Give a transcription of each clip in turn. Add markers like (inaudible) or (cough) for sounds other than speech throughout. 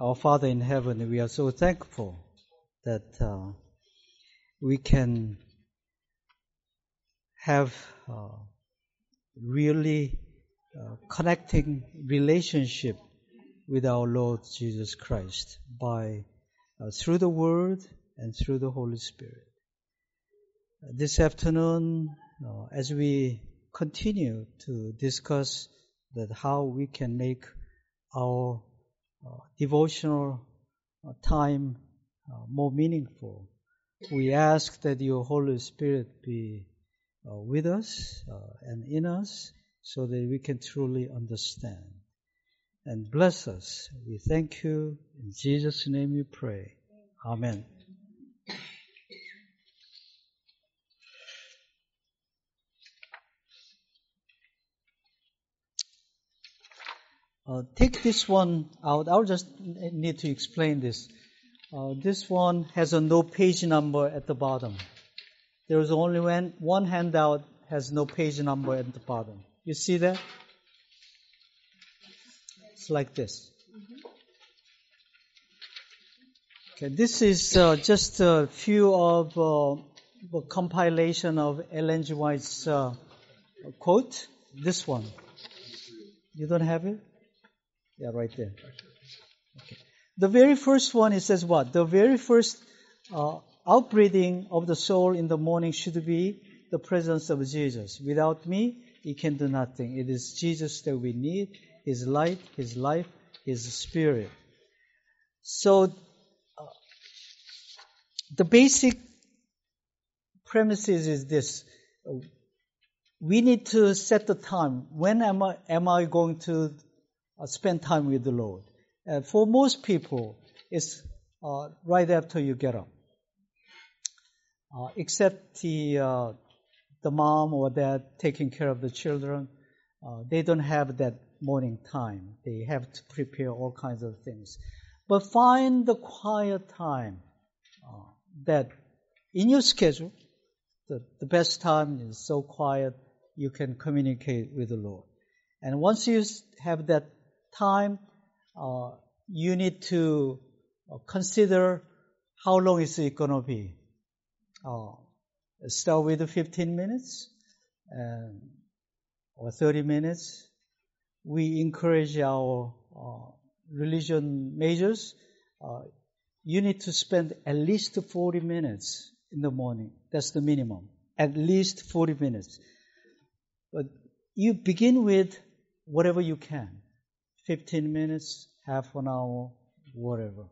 Our Father in heaven, we are so thankful that uh, we can have uh, really uh, connecting relationship with our Lord Jesus Christ by uh, through the Word and through the Holy Spirit. this afternoon, uh, as we continue to discuss that how we can make our devotional uh, time uh, more meaningful. We ask that your Holy Spirit be with us and in us so that we can truly understand. And bless us. We thank you. In Jesus' name we pray. Amen. Uh, take this one out. I'll just need to explain this. Uh, this one has a no page number at the bottom. There is only one, one handout has no page number at the bottom. You see that? It's like this. Okay, this is uh, just a few of uh, compilation of Ellen G. White's uh, quote. This one. You don't have it? Yeah, right there. Okay. The very first one, it says what? The very first uh, outbreathing of the soul in the morning should be the presence of Jesus. Without me, he can do nothing. It is Jesus that we need, His light, His life, His spirit. So, uh, the basic premises is this. We need to set the time. When am I, am I going to spend time with the Lord. Uh, for most people, it's uh, right after you get up. Uh, except the uh, the mom or dad taking care of the children, uh, they don't have that morning time. They have to prepare all kinds of things. But find the quiet time that in your schedule, the, the best time is so quiet you can communicate with the Lord. And once you have that time, uh, you need to uh, consider how long is it going to be. Uh, start with 15 minutes and, or 30 minutes. We encourage our uh, religion majors. Uh, you need to spend at least 40 minutes in the morning. That's the minimum. At least 40 minutes. But you begin with whatever you can. 15 minutes, half an hour, whatever.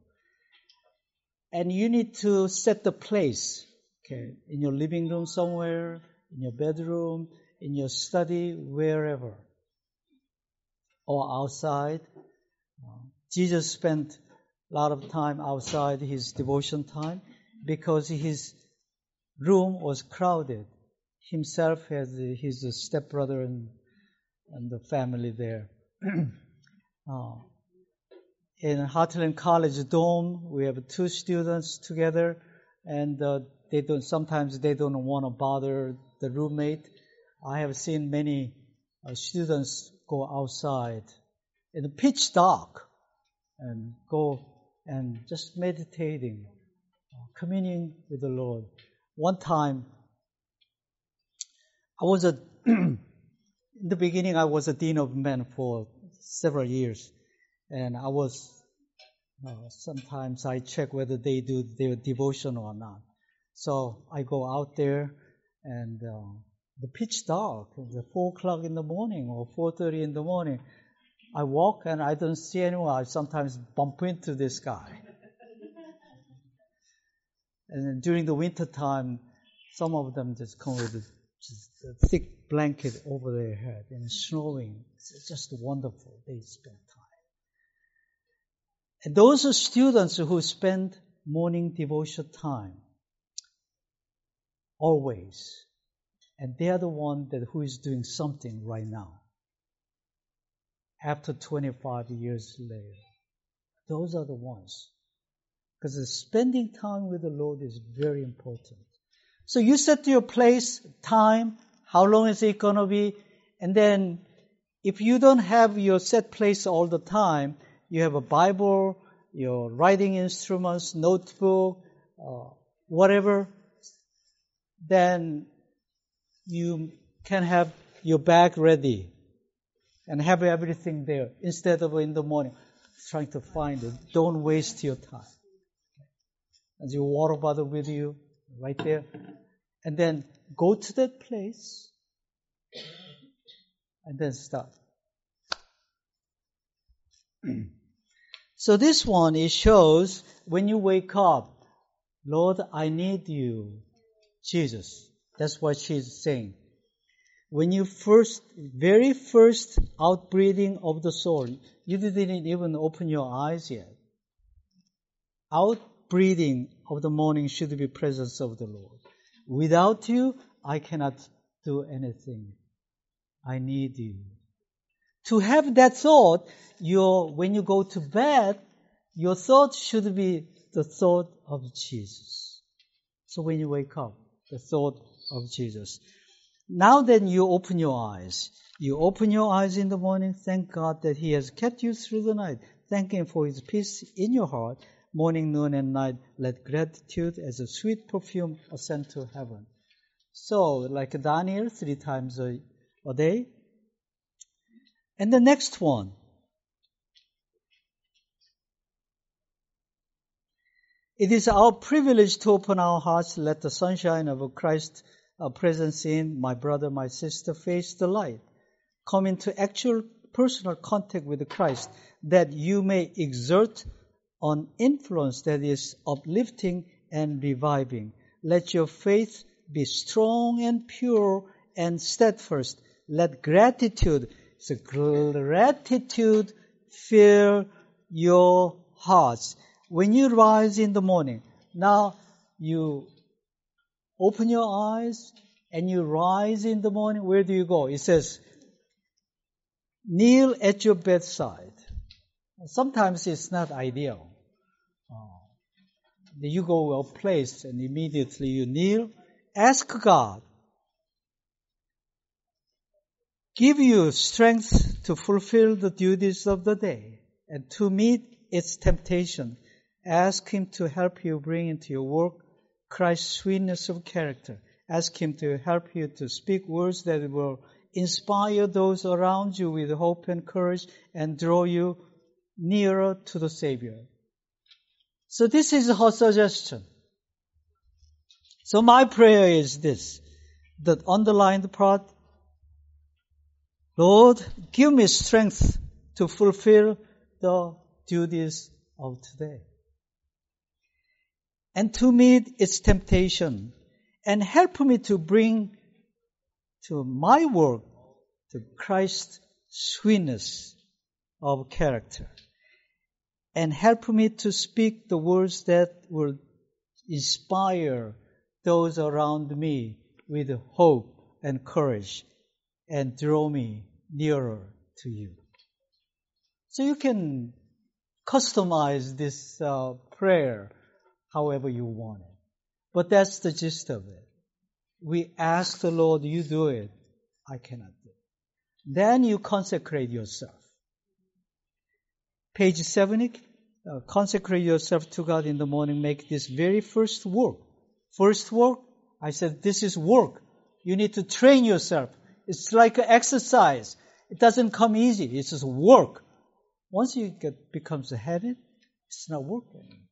And you need to set the place, okay, in your living room somewhere, in your bedroom, in your study, wherever, or outside. Jesus spent a lot of time outside his devotion time because his room was crowded. Himself has his stepbrother and, and the family there. (clears throat) Uh, in Hartland College dorm, we have two students together, and uh, they don't. Sometimes they don't want to bother the roommate. I have seen many uh, students go outside in the pitch dark and go and just meditating, communing with the Lord. One time, I was a (clears throat) in the beginning. I was a dean of men for several years, and I was uh, sometimes I check whether they do their devotion or not. So I go out there, and uh, the pitch dark, the four o'clock in the morning or four thirty in the morning. I walk and I don't see anyone. I sometimes bump into this guy. and during the winter time, some of them just come with just thick blanket over their head and snowing. It's just wonderful. They spend time. And those are students who spend morning devotion time always. And they are the one that who is doing something right now. After 25 years later. Those are the ones. Because spending time with the Lord is very important. So you set your place, time, how long is it going to be? And then if you don't have your set place all the time, you have a Bible, your writing instruments, notebook, uh, whatever, then you can have your bag ready and have everything there instead of in the morning trying to find it. Don't waste your time. As your water bottle with you, right there. And then go to that place and then stop. (clears throat) so this one, it shows when you wake up, Lord, I need you, Jesus. That's what she's saying. When you first, very first outbreathing of the soul, you didn't even open your eyes yet. Outbreathing of the morning should be presence of the Lord. Without you, I cannot do anything. I need you. To have that thought, your, when you go to bed, your thought should be the thought of Jesus. So when you wake up, the thought of Jesus. Now then you open your eyes. You open your eyes in the morning, thank God that He has kept you through the night. Thank Him for His peace in your heart. Morning, noon, and night, let gratitude as a sweet perfume ascend to heaven. So, like Daniel, three times a, a day. And the next one. It is our privilege to open our hearts, let the sunshine of Christ's uh, presence in my brother, my sister face the light. Come into actual personal contact with Christ that you may exert an influence that is uplifting and reviving. Let your faith be strong and pure and steadfast. Let gratitude, so gratitude fill your hearts. When you rise in the morning, now you open your eyes and you rise in the morning, where do you go? It says, kneel at your bedside. Sometimes it's not ideal. Uh, you go a place and immediately you kneel Ask God. Give you strength to fulfill the duties of the day and to meet its temptation. Ask Him to help you bring into your work Christ's sweetness of character. Ask Him to help you to speak words that will inspire those around you with hope and courage and draw you nearer to the Savior. So this is her suggestion. So my prayer is this, the underlined part, Lord, give me strength to fulfill the duties of today. And to meet its temptation and help me to bring to my work the Christ's sweetness of character and help me to speak the words that will inspire those around me with hope and courage and draw me nearer to you. So you can customize this uh, prayer however you want it. But that's the gist of it. We ask the Lord, you do it. I cannot do it. Then you consecrate yourself. Page 70, uh, consecrate yourself to God in the morning. Make this very first work First work, I said, this is work. You need to train yourself. It's like an exercise. It doesn't come easy. It's just work. Once you get becomes a habit, it's not working.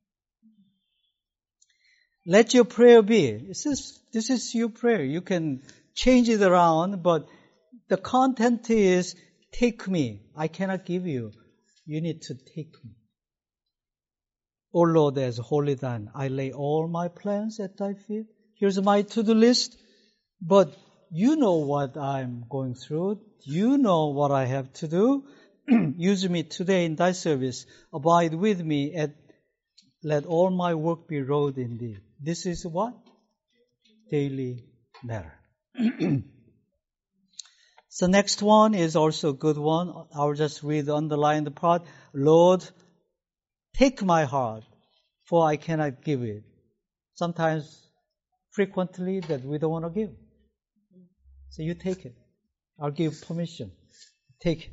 Let your prayer be. This is, this is your prayer. You can change it around, but the content is take me. I cannot give you. You need to take me. O Lord, as holy thine, I lay all my plans at thy feet. Here's my to-do list. But you know what I'm going through. You know what I have to do. (clears throat) Use me today in thy service. Abide with me and let all my work be wrought in thee. This is what? Daily matter. (clears throat) so next one is also a good one. I'll just read the underlined part. Lord, Take my heart, for I cannot give it. Sometimes, frequently, that we don't want to give. So you take it. I'll give permission. Take it.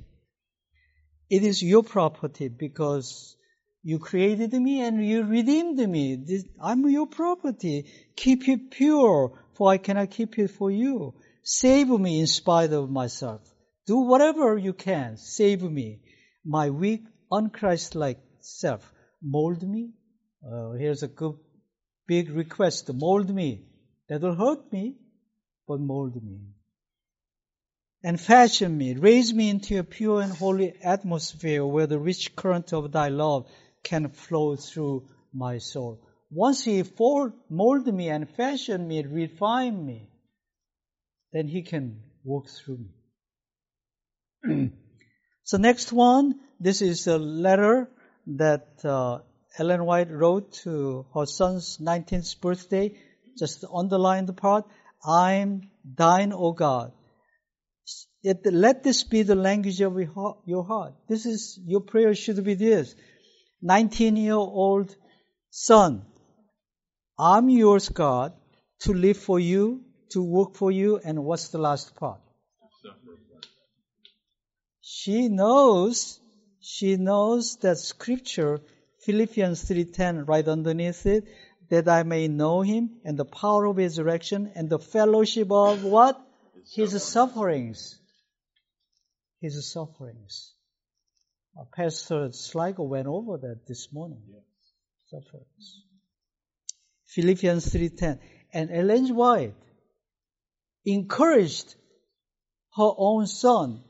It is your property because You created me and you redeemed me. I'm your property. Keep it pure, for I cannot keep it for you. Save me in spite of myself. Do whatever you can. Save me. My weak, unchristlike self. Mold me. Uh, here's a good big request. Mold me. That will hurt me, but mold me. And fashion me. Raise me into a pure and holy atmosphere where the rich current of thy love can flow through my soul. Once he mold me and fashion me, refine me, then he can walk through me. (clears throat) so next one, this is a letter that uh, Ellen White wrote to her son's 19th birthday. Just underline the part, I'm thine, O God. It, let this be the language of your heart. This is, your prayer should be this. 19 year old son, I'm yours, God, to live for you, to work for you, and what's the last part? She knows, she knows that scripture, Philippians 3.10, right underneath it, that I may know him and the power of his resurrection and the fellowship of what? His sufferings. His sufferings. Pastor Sligo went over that this morning. Yes. Sufferings. Philippians 3.10. And Ellen White encouraged her own son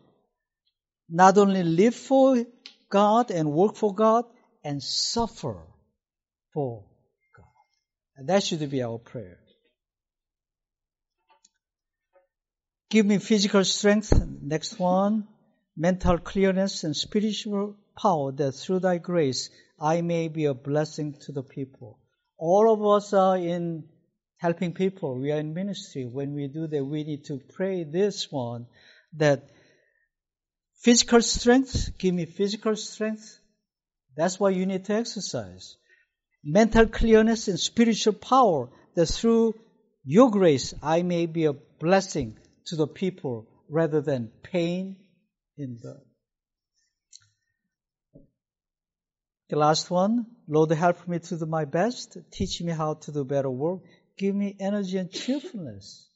not only live for God and work for God and suffer for God. And that should be our prayer. Give me physical strength. Next one mental clearness and spiritual power that through thy grace I may be a blessing to the people. All of us are in helping people. We are in ministry. When we do that, we need to pray this one that physical strength, give me physical strength. That's why you need to exercise. Mental clearness and spiritual power that through your grace I may be a blessing to the people rather than pain in the the last one lord help me to do my best teach me how to do better work give me energy and cheerfulness.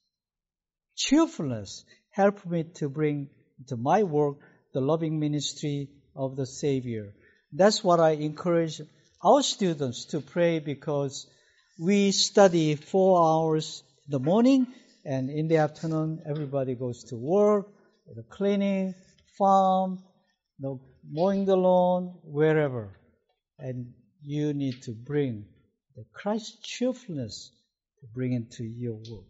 Cheerfulness. Help me to bring to my work the loving ministry of the savior. That's what i encourage our students to pray because we study four hours in the morning and in the afternoon everybody goes to work the cleaning farm, no mowing the lawn, wherever. And you need to bring the Christ cheerfulness to bring into your work.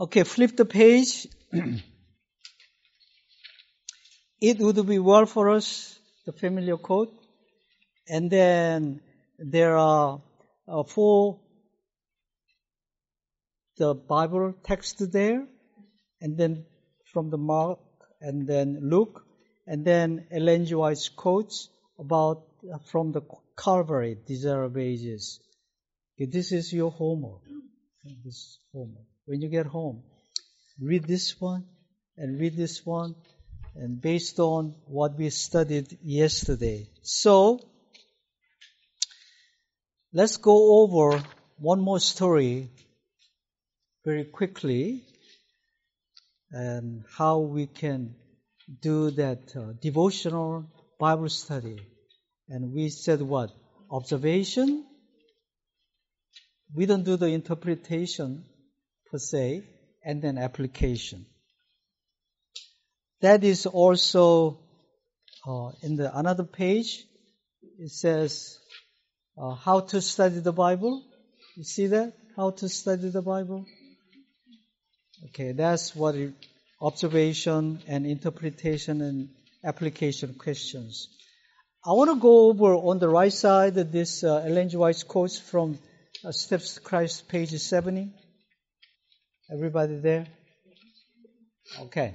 Okay, flip the page. (clears throat) it would be well for us, the familiar quote. And then there are uh, four the Bible text there, and then from the Mark and then Luke, and then Ellen. White's quotes about uh, from the Calvary, Desire of Ages. Okay, this is your homework. This homework. When you get home, read this one and read this one, and based on what we studied yesterday. So, let's go over one more story very quickly and how we can do that uh, devotional Bible study. And we said what? Observation. We don't do the interpretation per se, and then application. That is also uh, in the another page. It says uh, how to study the Bible. You see that? How to study the Bible? Okay, that's what it, observation and interpretation and application questions. I want to go over on the right side this uh, Ellen. White's quotes from uh, Steps Christ, page 70. Everybody there? Okay.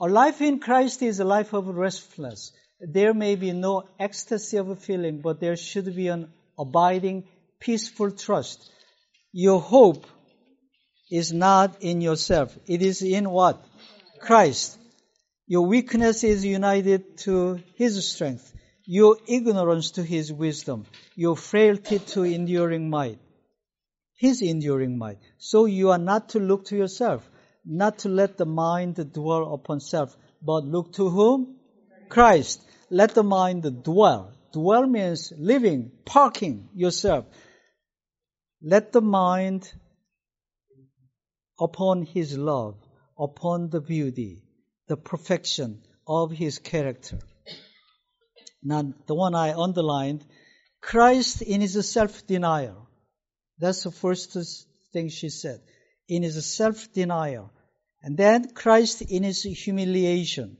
A life in Christ is a life of restfulness. There may be no ecstasy of feeling, but there should be an abiding, peaceful trust. Your hope is not in yourself. It is in what? Christ. Your weakness is united to his strength, your ignorance to his wisdom, your frailty to enduring might, his enduring might. So you are not to look to yourself, not to let the mind dwell upon self, but look to whom? Christ. Let the mind dwell. Dwell means living, parking yourself. Let the mind upon his love, upon the beauty, the perfection of his character. Now, the one I underlined, Christ in his self-denial. That's the first thing she said. In his self-denial. And then Christ in his humiliation.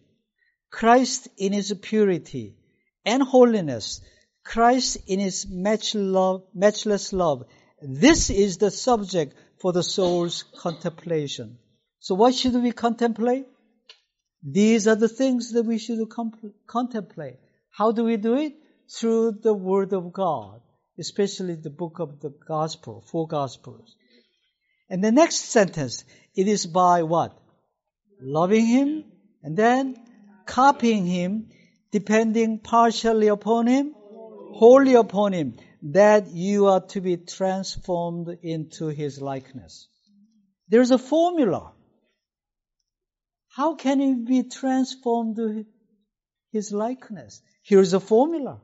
Christ in his purity and holiness. Christ in his matchless love. This is the subject for the soul's contemplation. So what should we contemplate? These are the things that we should contemplate. How do we do it? Through the Word of God, especially the book of the Gospel, four Gospels. And the next sentence, it is by what? Loving Him, and then copying Him, depending partially upon Him, wholly upon Him, that you are to be transformed into His likeness. There's a formula. How can you be transformed to His likeness? Here's a formula.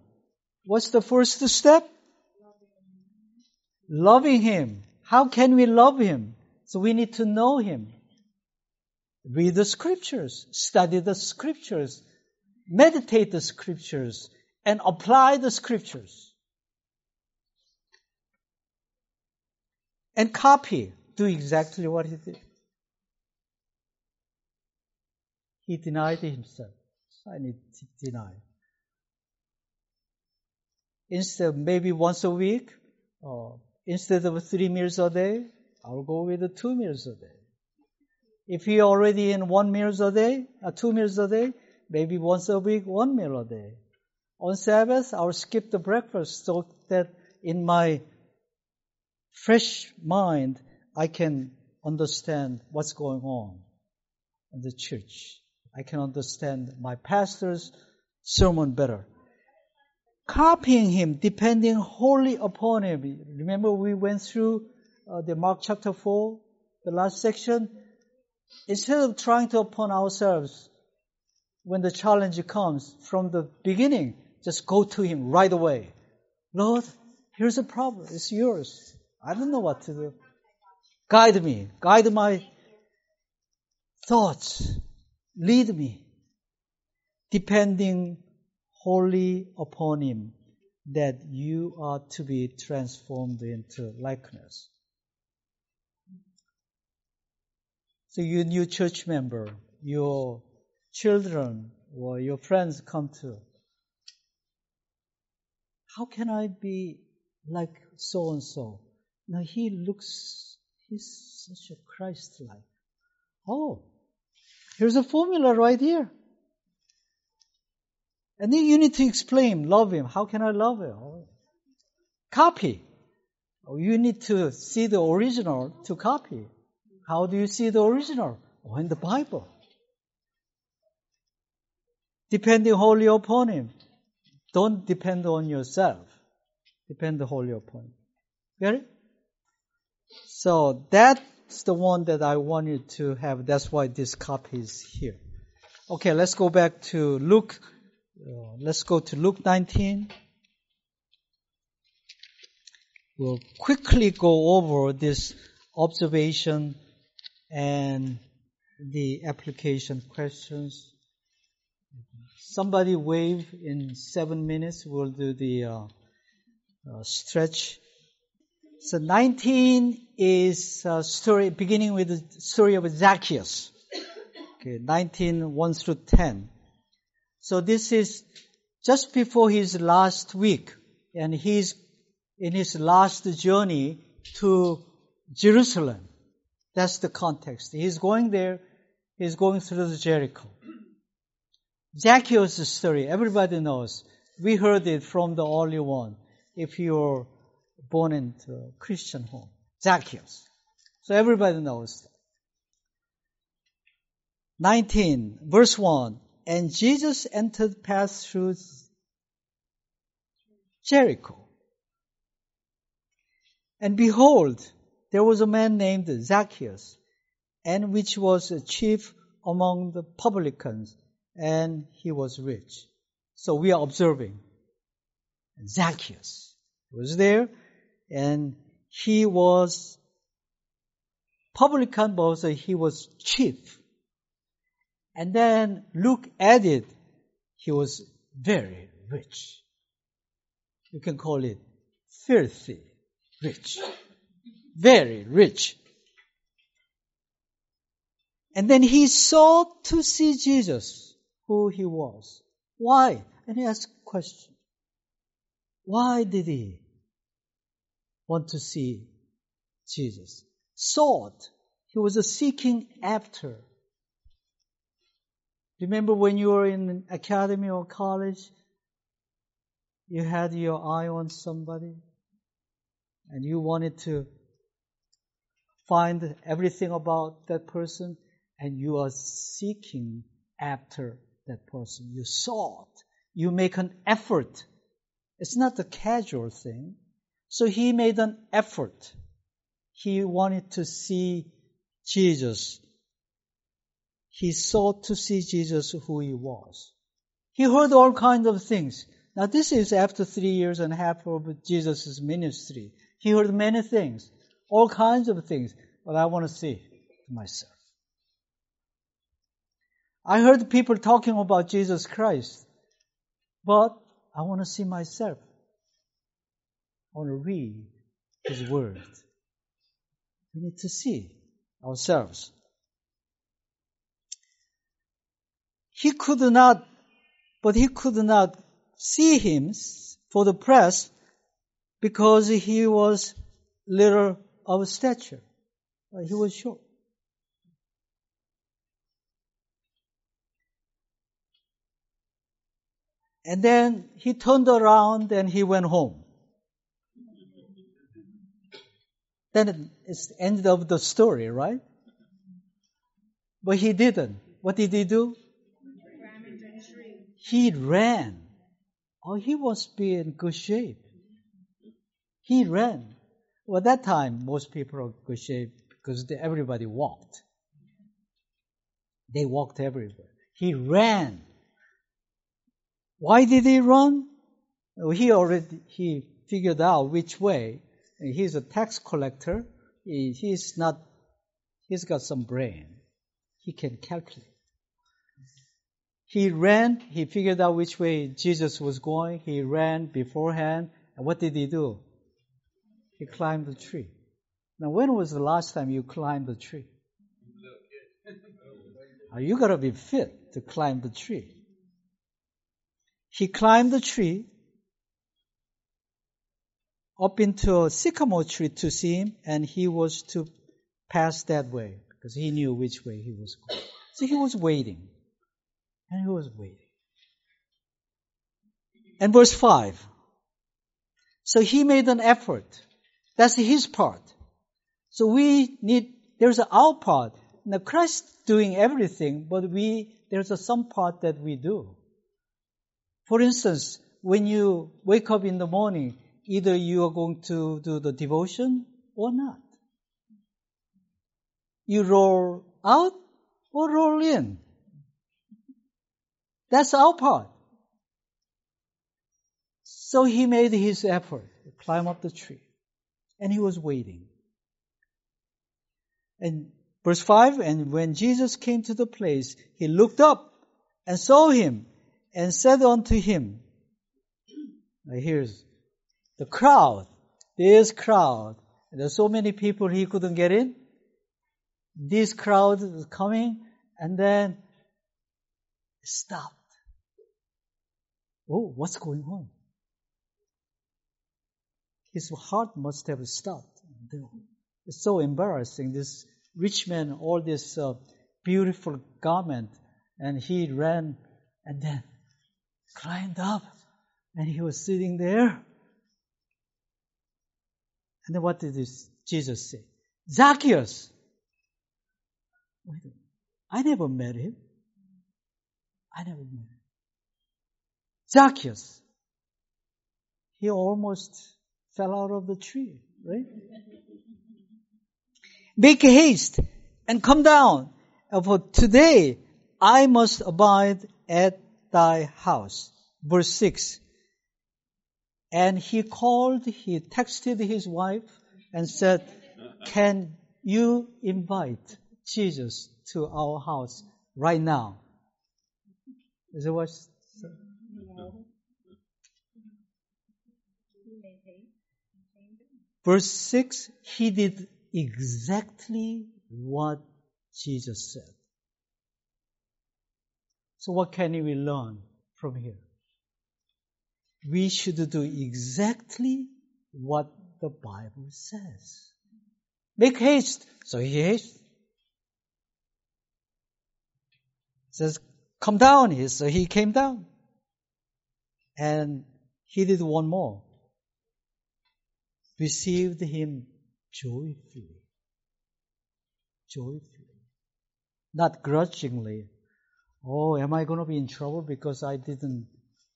What's the first step? Loving Him. How can we love Him? So we need to know Him. Read the scriptures, study the scriptures, meditate the scriptures, and apply the scriptures. And copy, do exactly what he did. He denied himself. I need to deny. Instead, maybe once a week, or instead of three meals a day, I'll go with two meals a day. If he already in one meals a day, uh, two meals a day, maybe once a week, one meal a day. On Sabbath, I'll skip the breakfast so that in my fresh mind, I can understand what's going on in the church. I can understand my pastor's sermon better. Copying him, depending wholly upon him. Remember we went through uh, the Mark chapter 4, the last section? Instead of trying to upon ourselves, when the challenge comes from the beginning, just go to Him right away. Lord, here's a problem. It's yours. I don't know what to do. Guide me. Guide my thoughts. Lead me. Depending wholly upon Him that you are to be transformed into likeness. So you new church member, your children or your friends come to. How can I be like so and so? Now he looks, he's such a Christ-like. Oh, here's a formula right here. And then you need to explain, love him. How can I love him? Copy. Oh, you need to see the original to copy. How do you see the original? Oh, in the Bible. Depending wholly upon Him. Don't depend on yourself. Depend wholly upon Him. Get it? So that's the one that I want you to have. That's why this copy is here. Okay, let's go back to Luke. Uh, let's go to Luke 19. We'll quickly go over this observation and the application questions. Somebody wave in seven minutes. We'll do the uh, uh, stretch. So 19 is a story beginning with the story of Zacchaeus. Okay, 19, 1 through 10. So this is just before his last week, and he's in his last journey to Jerusalem. That's the context. He's going there, he's going through the Jericho. Zacchaeus' story, everybody knows. We heard it from the early one, if you're born into a Christian home. Zacchaeus. So everybody knows. 19, verse 1. And Jesus entered passed through Jericho. And behold, there was a man named Zacchaeus, and which was a chief among the publicans, and he was rich. So we are observing. Zacchaeus was there, and he was publican, but also he was chief. And then look at it, he was very rich. You can call it filthy rich. Very rich. And then he sought to see Jesus, who he was. Why? And he asked a question. Why did he want to see Jesus? Sought. He was seeking after. Remember when you were in academy or college, you had your eye on somebody and you wanted to find everything about that person and you are seeking after that person. You sought. You make an effort. It's not a casual thing. So he made an effort. He wanted to see Jesus. He sought to see Jesus who he was. He heard all kinds of things. Now this is after three years and a half of Jesus' ministry. He heard many things, all kinds of things, but I want to see myself. I heard people talking about Jesus Christ, but I want to see myself. I want to read His Word. We need to see ourselves. He could not, but he could not see him for the press because he was little of stature. Uh, he was short. And then he turned around and he went home. Then it's the end of the story, right? But he didn't. What did he do? He ran. Oh, he was be in good shape. He ran. Well, that time, most people are good shape because they, everybody walked. They walked everywhere. He ran. Why did he run? Well, he already he figured out which way. He's a tax collector. He, he's not. He's got some brain. He can calculate. He ran. He figured out which way Jesus was going. He ran beforehand. And what did he do? He climbed the tree. Now, when was the last time you climbed the tree? Are you gotta be fit to climb the tree. He climbed the tree up into a sycamore tree to see him, and he was to pass that way because he knew which way he was going. So he was waiting. And he was waiting. And verse 5. So he made an effort that's his part. So we need, there's our part. Now Christ doing everything, but we, there's a some part that we do. For instance, when you wake up in the morning, either you are going to do the devotion or not. You roll out or roll in. That's our part. So he made his effort to climb up the tree and he was waiting. And verse 5 And when Jesus came to the place, he looked up and saw him and said unto him, now here's the crowd. This crowd. There's so many people he couldn't get in. This crowd is coming and then stopped. Oh, what's going on? his heart must have stopped. It's so embarrassing. This rich man, all this uh, beautiful garment, and he ran and then climbed up, and he was sitting there. And then what did this, Jesus say? Zacchaeus! I never met him. I never met. Zacchaeus. He almost fell out of the tree, right? Make haste and come down. For today I must abide at thy house. Verse 6. And he called, he texted his wife and said, Can you invite Jesus to our house right now? Is it what? Verse 6, he did exactly what Jesus said. So what can we learn from here? We should do exactly what the Bible says. Make haste. So he haste. says, come down. So he came down. And he did one more. Received him joyfully. Joyfully. Not grudgingly. Oh, am I going to be in trouble because I didn't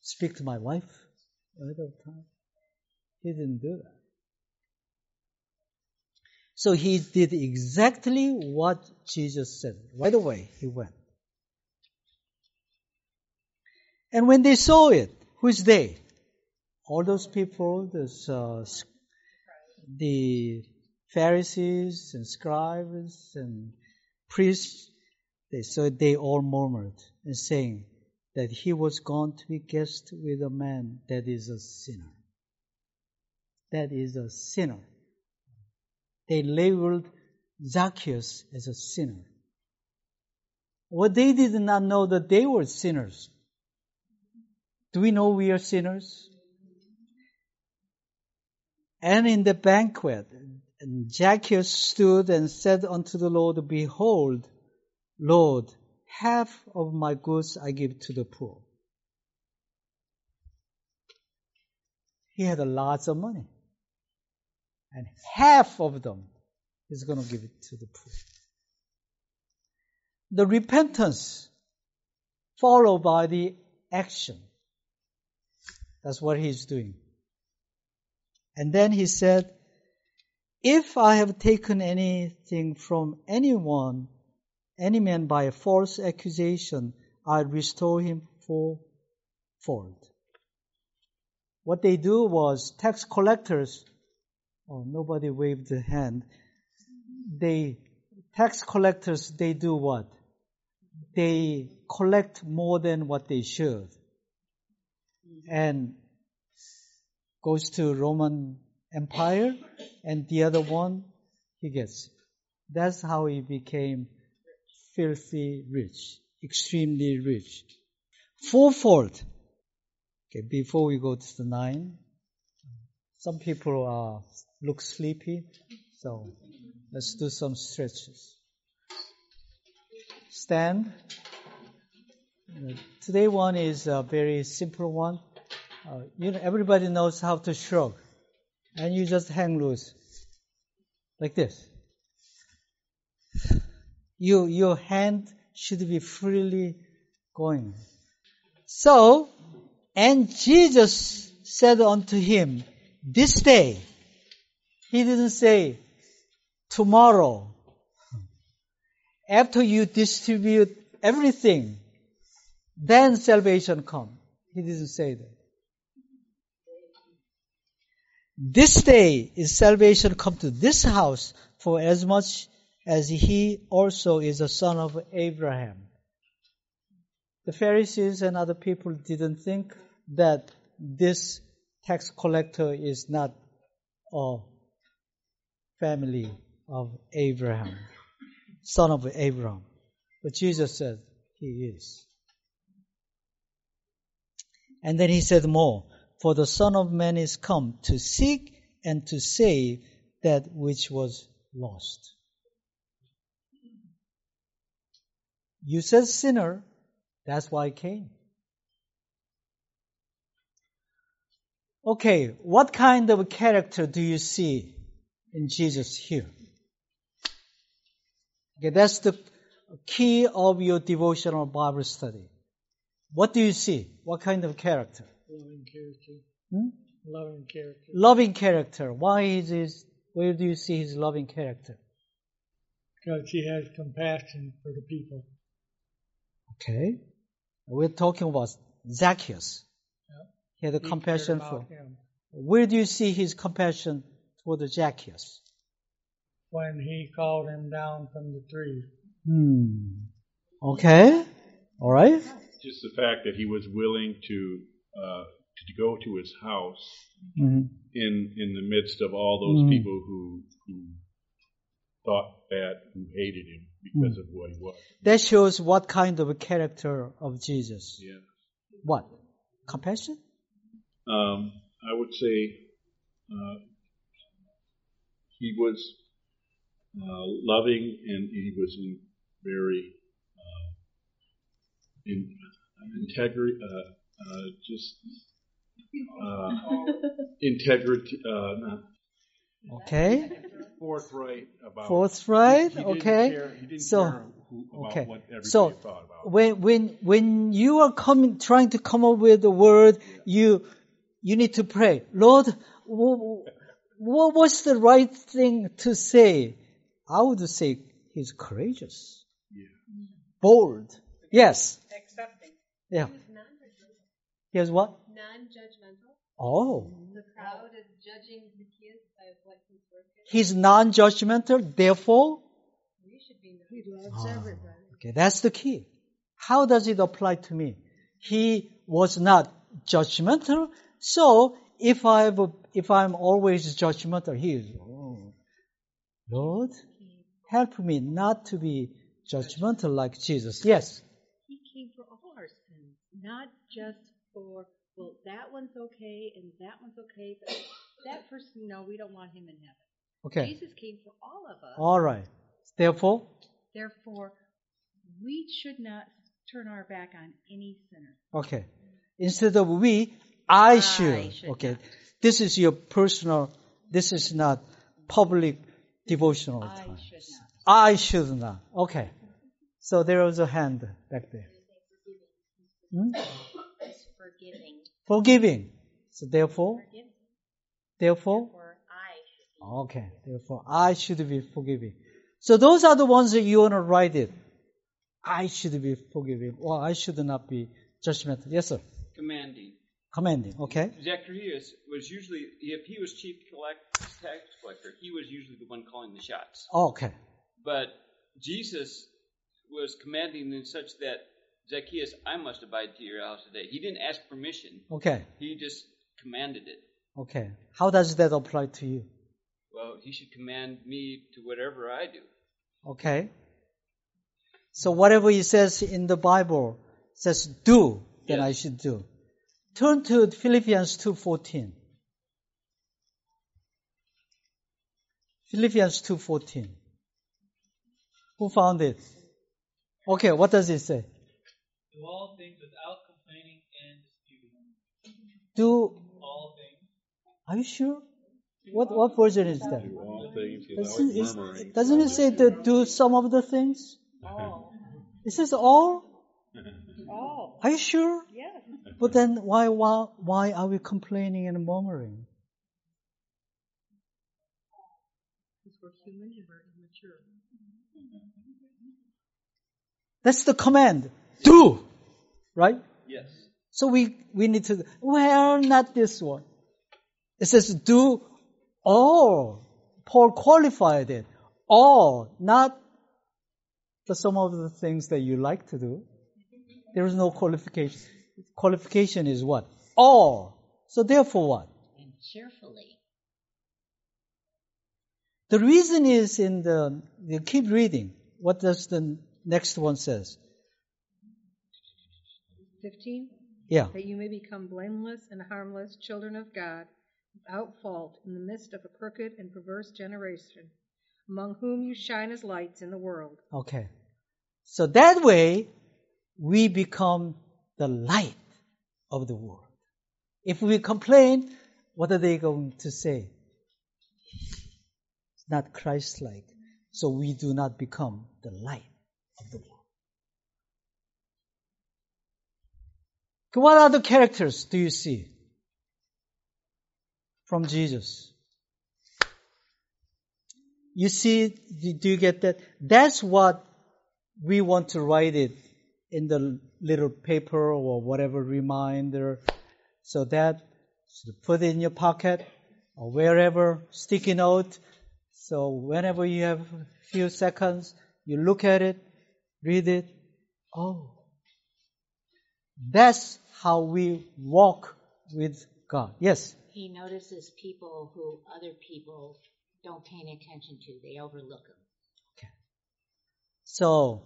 speak to my wife ahead of time? He didn't do that. So he did exactly what Jesus said. Right away, he went. And when they saw it, who's they? All those people, those, uh, the Pharisees and scribes and priests, they, so they all murmured and saying that he was gone to be guest with a man that is a sinner. That is a sinner. They labeled Zacchaeus as a sinner. What they did not know that they were sinners. Do we know we are sinners? And in the banquet, Zacchaeus stood and said unto the Lord, Behold, Lord, half of my goods I give to the poor. He had lots of money and half of them he's going to give it to the poor. The repentance followed by the action. That's what he's doing. And then he said, If I have taken anything from anyone, any man by a false accusation, I restore him fourfold. What they do was tax collectors Oh, nobody waved the hand. They, tax collectors, they do what? They collect more than what they should. And goes to Roman Empire, and the other one he gets. That's how he became filthy rich, extremely rich. Fourfold. Okay, before we go to the nine, some people are look sleepy. So let's do some stretches. Stand. Today one is a very simple one. Uh, you know, everybody knows how to shrug, and you just hang loose, like this. You, your hand should be freely going. So, and Jesus said unto him, This day he didn't say tomorrow. After you distribute everything, then salvation come. He didn't say that. This day is salvation come to this house for as much as he also is a son of Abraham. The Pharisees and other people didn't think that this tax collector is not a family of Abraham, son of Abraham. But Jesus said, He is. And then he said more, For the Son of Man is come to seek and to save that which was lost. You said sinner, that's why I came. Okay, what kind of character do you see in Jesus here. Okay, that's the key of your devotional Bible study. What do you see? What kind of character? Loving character. Hmm? Loving character. Loving character. Why is his, where do you see his loving character? Because he has compassion for the people. Okay. We're talking about Zacchaeus. Yep. He had a He compassion for. him. Where do you see his compassion toward Zacchaeus? When he called him down from the tree. Hmm. Okay. All right. Just the fact that he was willing to uh, to go to his house Mhm. in in the midst of all those Mm. people who who thought bad, who hated him because Mm. of what he was. That shows what kind of a character of Jesus. Yeah. What? Compassion? Um, I would say uh, he was uh, loving and he was in very uh, in integrity, uh, just uh, integrity, uh, not Okay. forthright about Forthright, He- he didn't okay. care- he didn't So, care who, about okay. what So, thought about. when when when you are coming trying to come up with a word, you you need to pray. Lord, what what's the right thing to say? I would say he's courageous, Yeah. bold. Yes. accepting. Yeah. He was. Here's what? Non-judgmental. Oh. The crowd is judging Zacchaeus by what he's worth. He's non-judgmental. Therefore, We should be. He loves Ah. everybody. okay, that's the key. How does it apply to me? He was not judgmental. So if I if I'm always judgmental, he is. Oh, Lord, help me not to be judgmental like Jesus. Yes. He came for all our sins, not just for, well, that one's okay and that one's okay, but that person, no, we don't want him in heaven. Okay. Jesus came for all of us. All right. Therefore, Therefore, we should not turn our back on any sinner. okay. Instead of we, I should. should okay. not. This is your personal. This is not public devotional I time. should not. I should not. Okay. So there was a hand back there. Hmm? (laughs) Forgiving. Forgiving. So therefore, Forgiving. therefore, Or I should okay. Therefore, I should be forgiving. So those are the ones that you want to write it. I should be forgiving, or I should not be judgmental. Yes, sir. commanding. Commanding. Okay. Zacchaeus was usually, if he was chief collect, tax collector, he was usually the one calling the shots. Okay. But Jesus was commanding in such that Zacchaeus, I must abide to your house today. He didn't ask permission; Okay. he just commanded it. Okay. How does that apply to you? Well, he should command me to whatever I do. Okay. So whatever he says in the Bible says do, then Yes. I should do. Turn to Philippians 2:14. Philippians 2:14. Who found it? Okay, what does it say? Do all things without complaining and disputing. Do All things. Are you sure? What what version is that? Do all things without Doesn't, is- murmuring. doesn't it say to do some of the things? It says all. (laughs) Oh, Are you sure? yes. But then why why why are we complaining and murmuring? Because we're human and we're immature. That's the command. Do, right? Yes. So we we need to. Well, not this one. It says do all. Paul qualified it. All, not the some of the things that you like to do. There is no qualification. Qualification is what? All. So therefore what? And cheerfully. The reason is in the, you keep reading. What does the next one says? 15. Yeah. That you may become blameless and harmless children of God, without fault, in the midst of a crooked and perverse generation, among whom you shine as lights in the world. Okay. So that way, we become the light of the world. If we complain, what are they going to say? It's not Christ-like. So we do not become the light of the world. What other characters do you see from Jesus? You see, do you get that? That's what we want to write it in the little paper or whatever reminder so that so put it in your pocket or wherever, sticky note. So whenever you have a few seconds, you look at it, read it. Oh, that's how we walk with God. Yes. He notices people who other people don't pay any attention to. They overlook them. Okay. So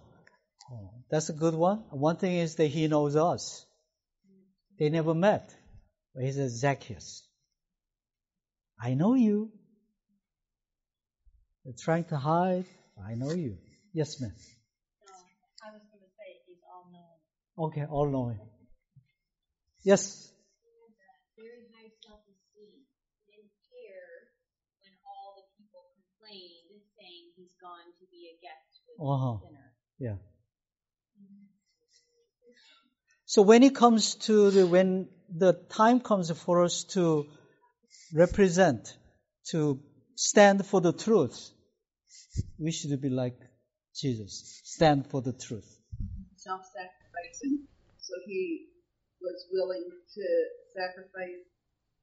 oh, that's a good one. One thing is that he knows us. They never met. But he says, Zacchaeus, I know you. You're trying to hide. I know you. Yes, ma'am. Be a guest with Uh-huh. Yeah. So when it comes to the, when the time comes for us to represent, to stand for the truth, we should be like Jesus. Stand for the truth. Self-sacrificing. So he was willing to sacrifice,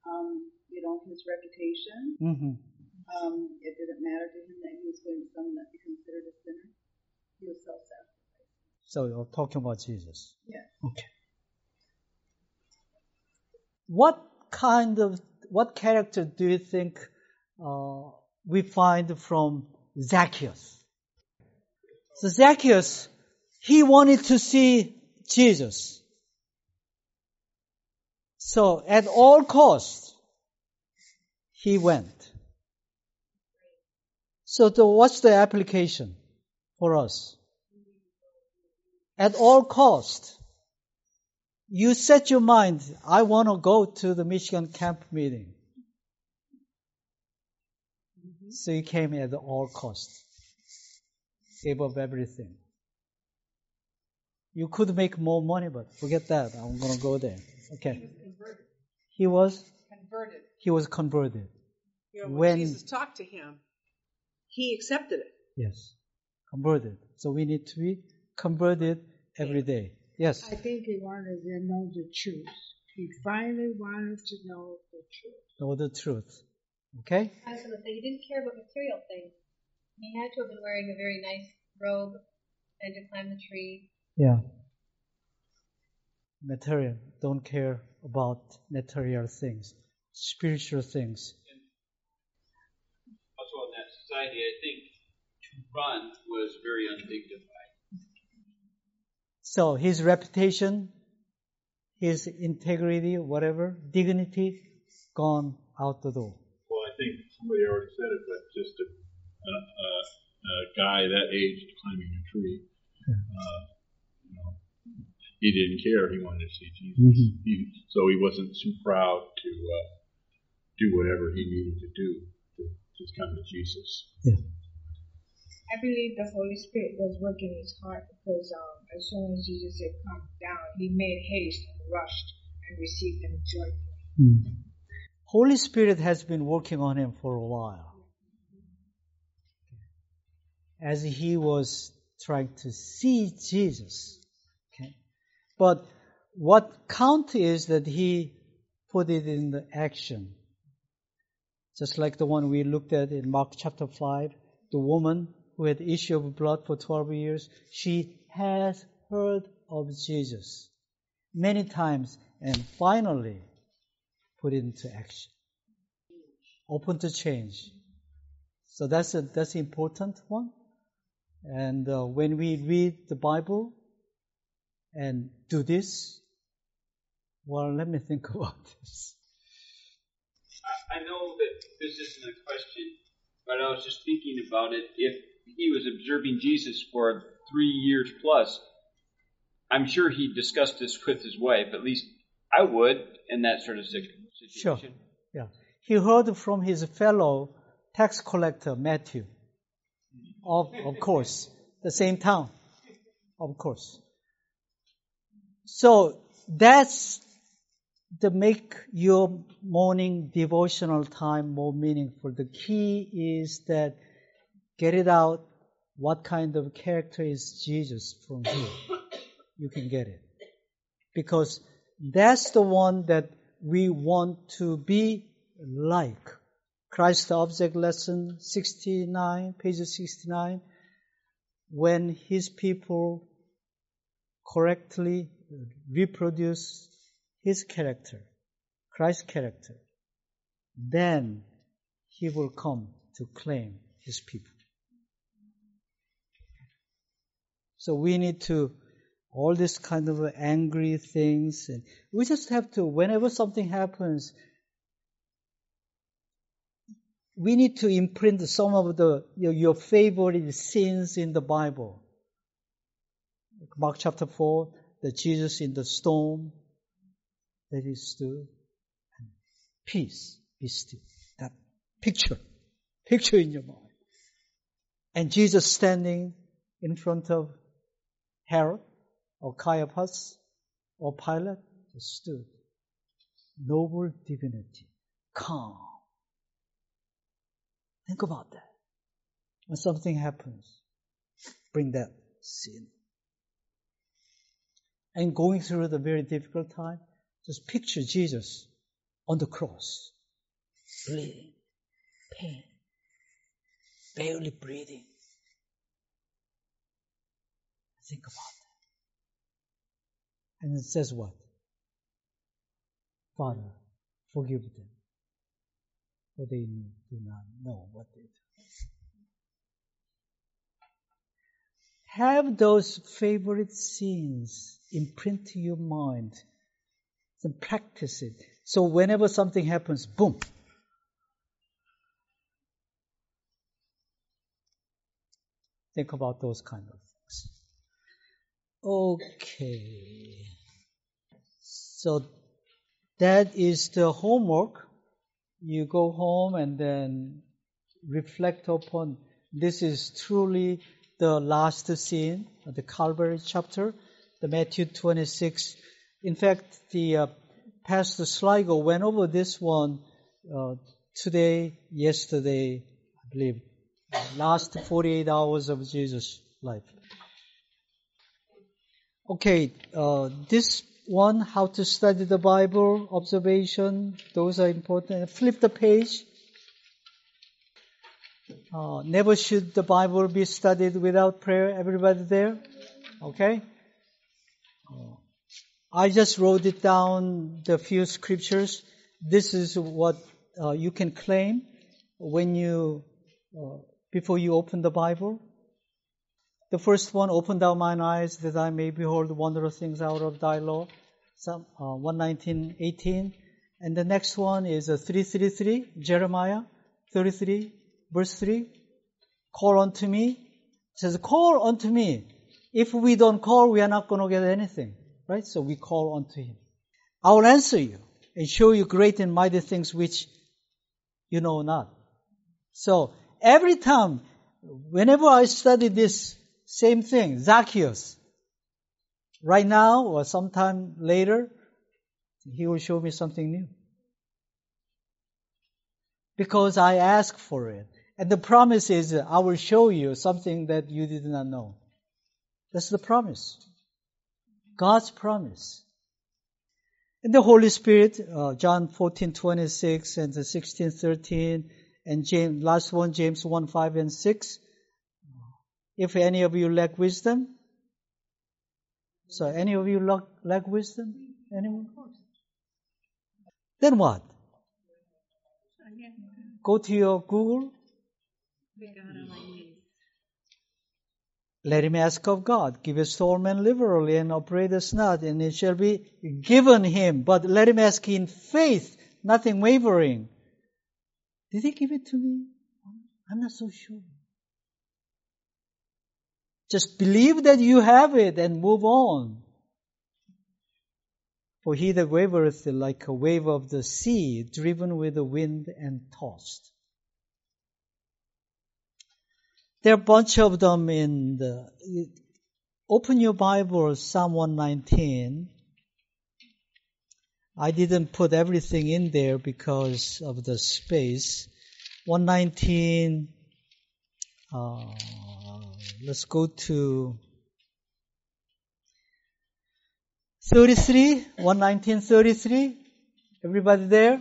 um, you know, his reputation. hmm Um, it didn't matter to him that he was going to someone that he considered a sinner. He was self-sacrificing. So you're talking about Jesus. Yeah. Okay. What kind of, what character do you think uh, we find from Zacchaeus? So Zacchaeus, he wanted to see Jesus. So at all costs, he went. So what's the application for us? At all costs, you set your mind, I want to go to the Michigan camp meeting. So you came at all costs. Gave up everything. You could make more money, but forget that. I'm going to go there. Okay. He was Converted. he was converted. You know, when, When- Jesus talked to him, he accepted it. Yes. Converted. So we need to be converted every day. Yes. I think he wanted to know the truth. He finally wanted to know the truth. Know the truth. Okay? I was going to say, he didn't care about material things. He had to have been wearing a very nice robe and to climb the tree. Yeah. Material. Don't care about material things. Spiritual things. Also in that society, I think to run was very undignified. So his reputation, his integrity, whatever, dignity, gone out the door. Well, I think somebody already said it, but just a, a, a, a guy that age climbing a tree, uh, you know, he didn't care. He wanted to see Jesus. Mhm. He, so he wasn't too proud to uh, do whatever he needed to do to just come to Jesus. Yeah. I believe the Holy Spirit was working in his heart because um, as soon as Jesus said, come down, he made haste and rushed and received him joyfully. Holy Spirit has been working on him for a while. As he was trying to see Jesus. But what count is that he put it in the action. Just like the one we looked at in Mark chapter 5, the woman who had issue of blood for 12 years, she has heard of Jesus many times and finally put it into action. Open to change. So that's a, that's an important one. And uh, when we read the Bible and do this, well, let me think (laughs) about this. I, I know that this isn't a question, but I was just thinking about it. If he was observing Jesus for three years plus, I'm sure he discussed this with his wife. At least I would in that sort of situ- Sure. situation. Yeah. He heard from his fellow tax collector, Matthew. Mm-hmm. Of, of course. The same town. Of course. So, that's the make your morning devotional time more meaningful. The key is that get it out what kind of character is Jesus from here. You can get it. Because that's the one that we want to be like. Christ Object Lesson 69, page 69. When his people correctly reproduce his character, Christ's character, then he will come to claim his people. So we need to all this kind of angry things and we just have to whenever something happens we need to imprint some of the your, your favorite scenes in the bible mark chapter 4 the jesus in the storm that he stood and peace be still that picture picture in your mind and jesus standing in front of herod or Caiaphas or Pilate stood. Noble divinity, calm. Think about that. When something happens, bring that sin. And going through the very difficult time, just picture Jesus on the cross, bleeding, pain, barely breathing. Think about that. And it says what? Father, forgive them, for they do not know what they do. Have those favorite scenes imprint to your mind and practice it. So whenever something happens, boom. Think about those kind of things. Okay. So that is the homework. You go home and then reflect upon this is truly the last scene of the Calvary chapter, the Matthew 26. In fact, the uh, Pastor Sligo went over this one uh, today, yesterday, I believe, last 48 hours of Jesus' life. Okay, uh, this one, how to study the Bible, observation, those are important. Flip the page. Uh, never should the Bible be studied without prayer. Everybody there? Okay? I just wrote it down, the few scriptures. This is what uh, you can claim when you, uh, before you open the Bible. The first one, open thou mine eyes that I may behold wondrous things out of thy law. Psalm uh, 119, 18. And the next one is uh, 333, Jeremiah 33, verse 3. Call unto me. It says, call unto me. If we don't call, we are not going to get anything. Right? So we call unto him. I will answer you and show you great and mighty things which you know not. So every time, whenever I study this same thing, Zacchaeus. Right now or sometime later, he will show me something new. Because I ask for it. And the promise is, I will show you something that you did not know. That's the promise. God's promise. And the Holy Spirit, uh, John 14, 26 and 16, 13, and James, last one, James 1, 5 and 6. If any of you lack wisdom, so any of you lack, lack wisdom? Anyone? Then what? Go to your Google. Let him ask of God. Give his soul man liberally and operate us not, and it shall be given him. But let him ask in faith, nothing wavering. Did he give it to me? I'm not so sure. Just believe that you have it and move on. For he that wavereth like a wave of the sea, driven with the wind and tossed. There are a bunch of them in the. Open your Bible, Psalm 119. I didn't put everything in there because of the space. 119, uh, let's go to 33, 119.33. Everybody there?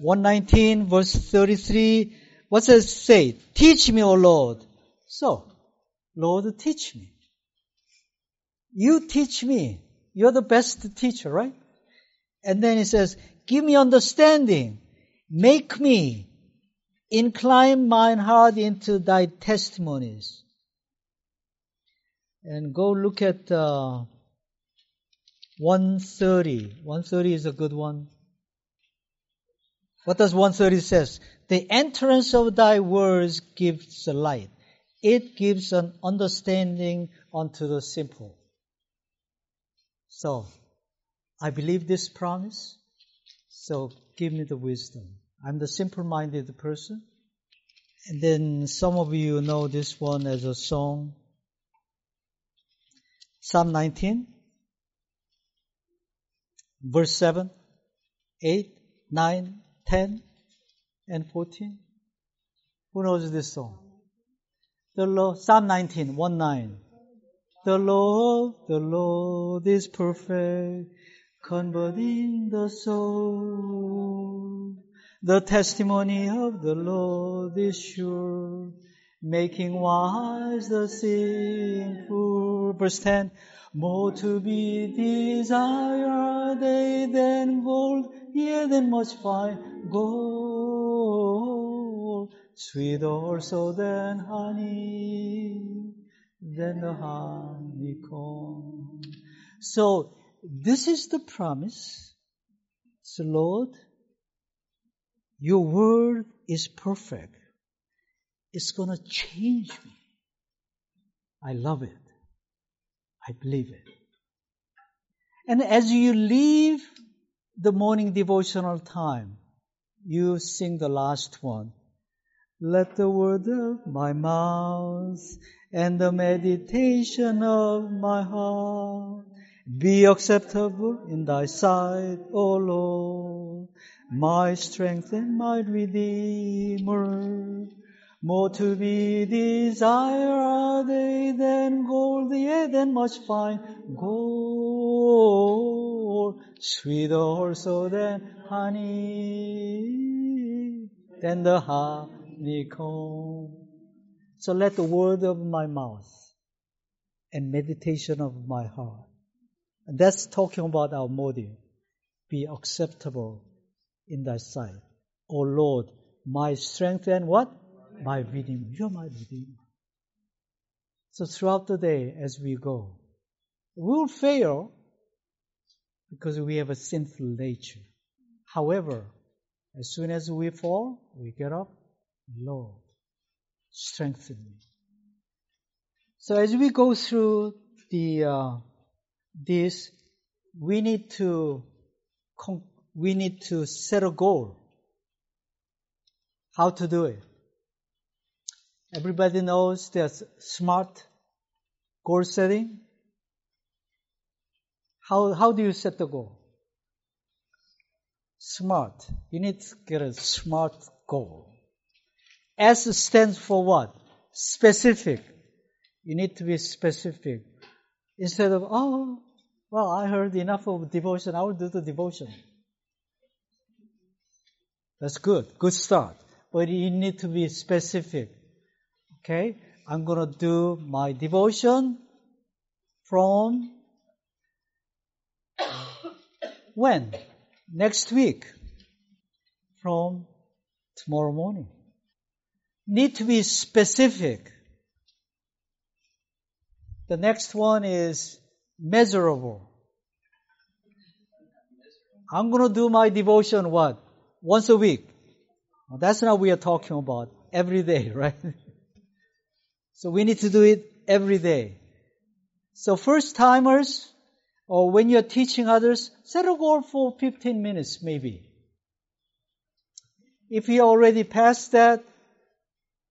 119 verse 33. What does it say? Teach me, O Lord. So, Lord, teach me. You teach me. You're the best teacher, right? And then he says, give me understanding. Make me incline mine heart into thy testimonies. And go look at uh, 130. 130 is a good one. What does 130 says? The entrance of thy words gives light. It gives an understanding unto the simple. So, I believe this promise. So, give me the wisdom. I'm the simple-minded person. And then some of you know this one as a song. Psalm 19 verse 7, 8, 9, 10, and 14. Who knows this song? The Lord, Psalm 19, 1 9. The Lord, the Lord is perfect, converting the soul. The testimony of the Lord is sure, making wise the sinful. Verse 10, more to be desired they than gold, yea, than much fine gold. Sweet also than honey, than the honeycomb. So, this is the promise. So, Lord, your word is perfect. It's gonna change me. I love it. I believe it. And as you leave the morning devotional time, you sing the last one. Let the word of my mouth and the meditation of my heart be acceptable in thy sight, O Lord, my strength and my redeemer. More to be desired are they than gold, yea, than much fine gold, sweeter also than honey, than the honeycomb. So let the word of my mouth and meditation of my heart, and that's talking about our motive, be acceptable in thy sight. O Lord, my strength and what? My redeemer. You're my redeemer. So throughout the day as we go, we'll fail because we have a sinful nature. However, as soon as we fall, we get up, Lord, strengthen me. So as we go through the uh, this, we need to we need to set a goal. How to do it? Everybody knows there's smart goal setting. How, how do you set the goal? Smart. You need to get a smart goal. S stands for what? Specific. You need to be specific. Instead of, oh, well, I heard enough of devotion, I will do the devotion. That's good. Good start. But you need to be specific. Okay, I'm going to do my devotion from when? Next week. From tomorrow morning. Need to be specific. The next one is measurable. I'm going to do my devotion what? Once a week. That's not what we are talking about. Every day, (laughs) right? So we need to do it every day. So first timers, or when you're teaching others, set a goal for 15 minutes maybe. If you already passed that,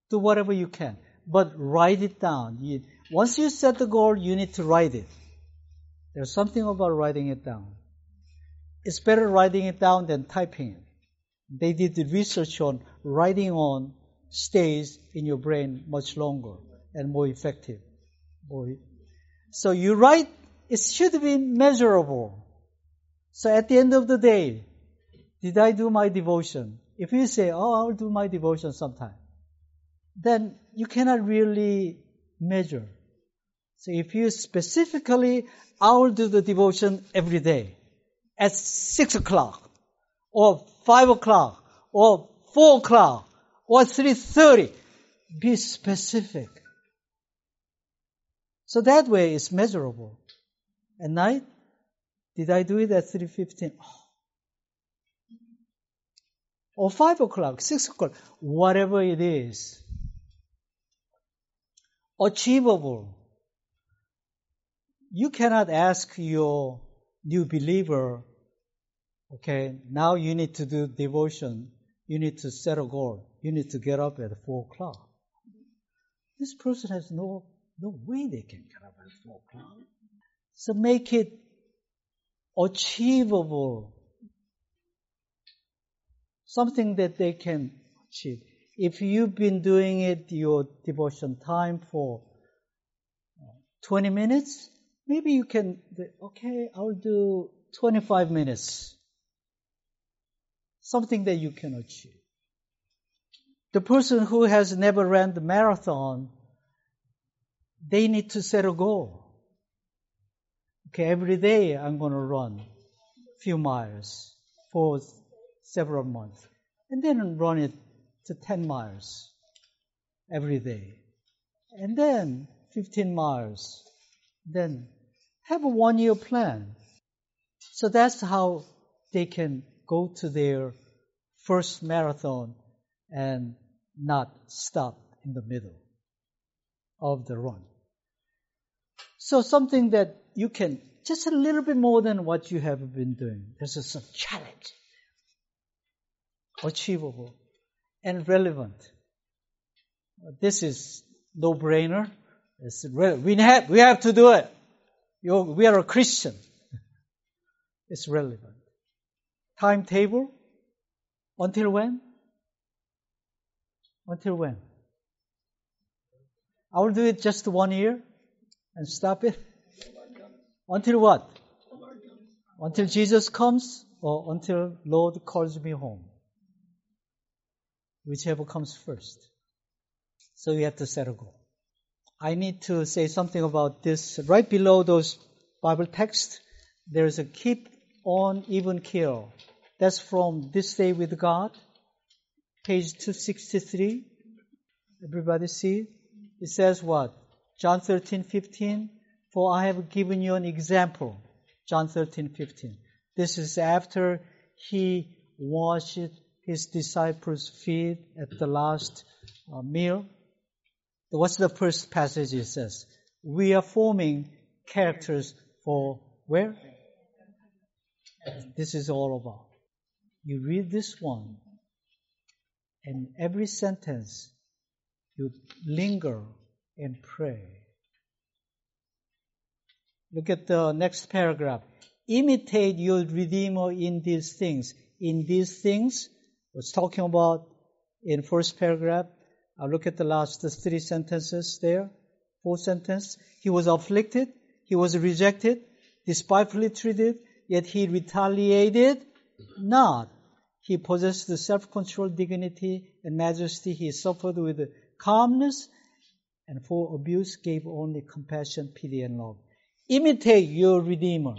do whatever you can. But write it down. You, once you set the goal, you need to write it. There's something about writing it down. it's better writing it down than typing it. They did the research on writing on stays in your brain much longer and more effective. So you write, it should be measurable. So at the end of the day, did I do my devotion? If you say, oh, I'll do my devotion sometime, then you cannot really measure. So if you specifically, I will do the devotion every day at six o'clock, or five o'clock, or four o'clock, or three thirty. Be specific. So that way it's measurable. At night, did I do it at three fifteen? Oh. Or five o'clock, six o'clock, whatever it is. Achievable. You cannot ask your new believer, okay, now you need to do devotion, you need to set a goal, you need to get up at four o'clock. This person has no no way they can get up at four o'clock. So make it achievable. Something that they can achieve. If you've been doing it your devotion time for uh, 20 minutes, maybe you can, okay, I'll do 25 minutes. Something that you can achieve. The person who has never ran the marathon, they need to set a goal. Okay, every day I'm going to run a few miles for several months. And then run it to 10 miles every day. And then 15 miles. Then have a one year plan. So that's how they can go to their first marathon and not stop in the middle of the run. So something that you can just a little bit more than what you have been doing. This is a challenge. Achievable and relevant. This is no brainer. we have we have to do it. You're, we are a Christian. It's relevant. Timetable? Until when? Until when? I will do it just one year and stop it. Until what? Until Jesus comes or until Lord calls me home. Whichever comes first. So you have to set a goal. I need to say something about this. Right below those Bible texts, there's a keep on even kill. That's from This Day with God, page 263. Everybody see? It says what? John 13, 15. For I have given you an example. John 13, 15. This is after he washed his disciples' feet at the last uh, meal. What's the first passage it says? We are forming characters for where? This is all about. You read this one, and every sentence you linger and pray. Look at the next paragraph. Imitate your Redeemer in these things. In these things, was talking about in first paragraph, I'll look at the last three sentences there. Fourth sentence. He was afflicted. He was rejected, despitefully treated, yet he retaliated not. He possessed the self-control, dignity, and majesty. He suffered with calmness, and for abuse gave only compassion, pity, and love. Imitate your Redeemer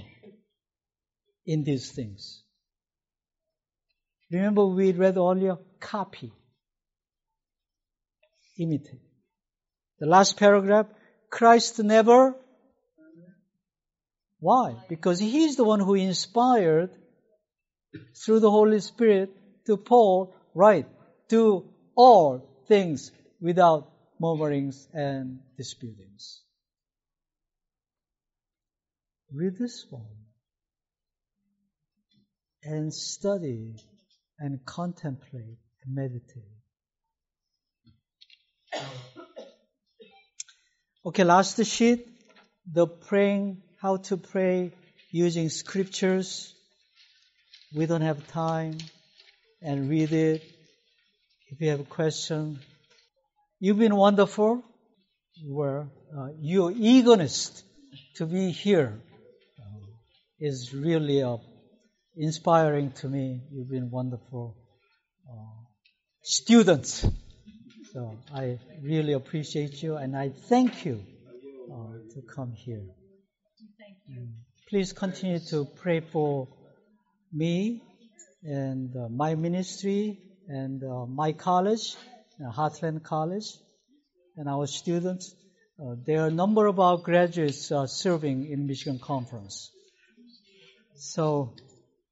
in these things. Remember we read earlier, copy imitate. The last paragraph, Christ never. Why? Because He's the one who inspired through the Holy Spirit to Paul, write, do all things without murmurings and disputings. Read this one and study and contemplate and meditate. Okay, last sheet, the praying, how to pray using scriptures. we don't have time and read it. If you have a question, you've been wonderful. Uh, your eagerness to be here uh, really uh, inspiring to me. You've been wonderful uh, students. So I really appreciate you and I thank you uh, to come here. Mm. Please continue to pray for me and uh, my ministry and my college, Hartland College, and our students. Uh, there are a number of our graduates uh, serving in Michigan Conference. So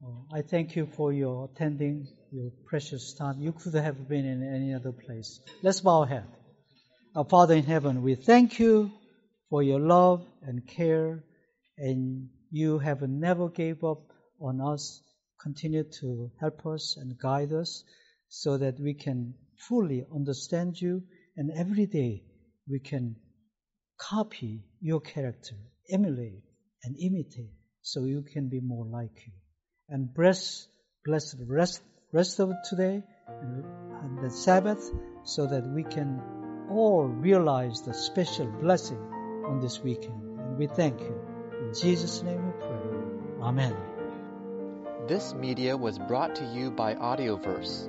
uh, I thank you for your attending your precious time. You could have been in any other place. Let's bow our head. Our Father in heaven, we thank you for your love and care, and you have never gave up on us. Continue to help us and guide us so that we can fully understand you, and every day we can copy your character, emulate and imitate, so you can be more like you. And bless, bless the rest rest of today and the Sabbath so that we can all realize the special blessing on this weekend. And we thank you. In Jesus' name we pray. Amen. This media was brought to you by Audioverse,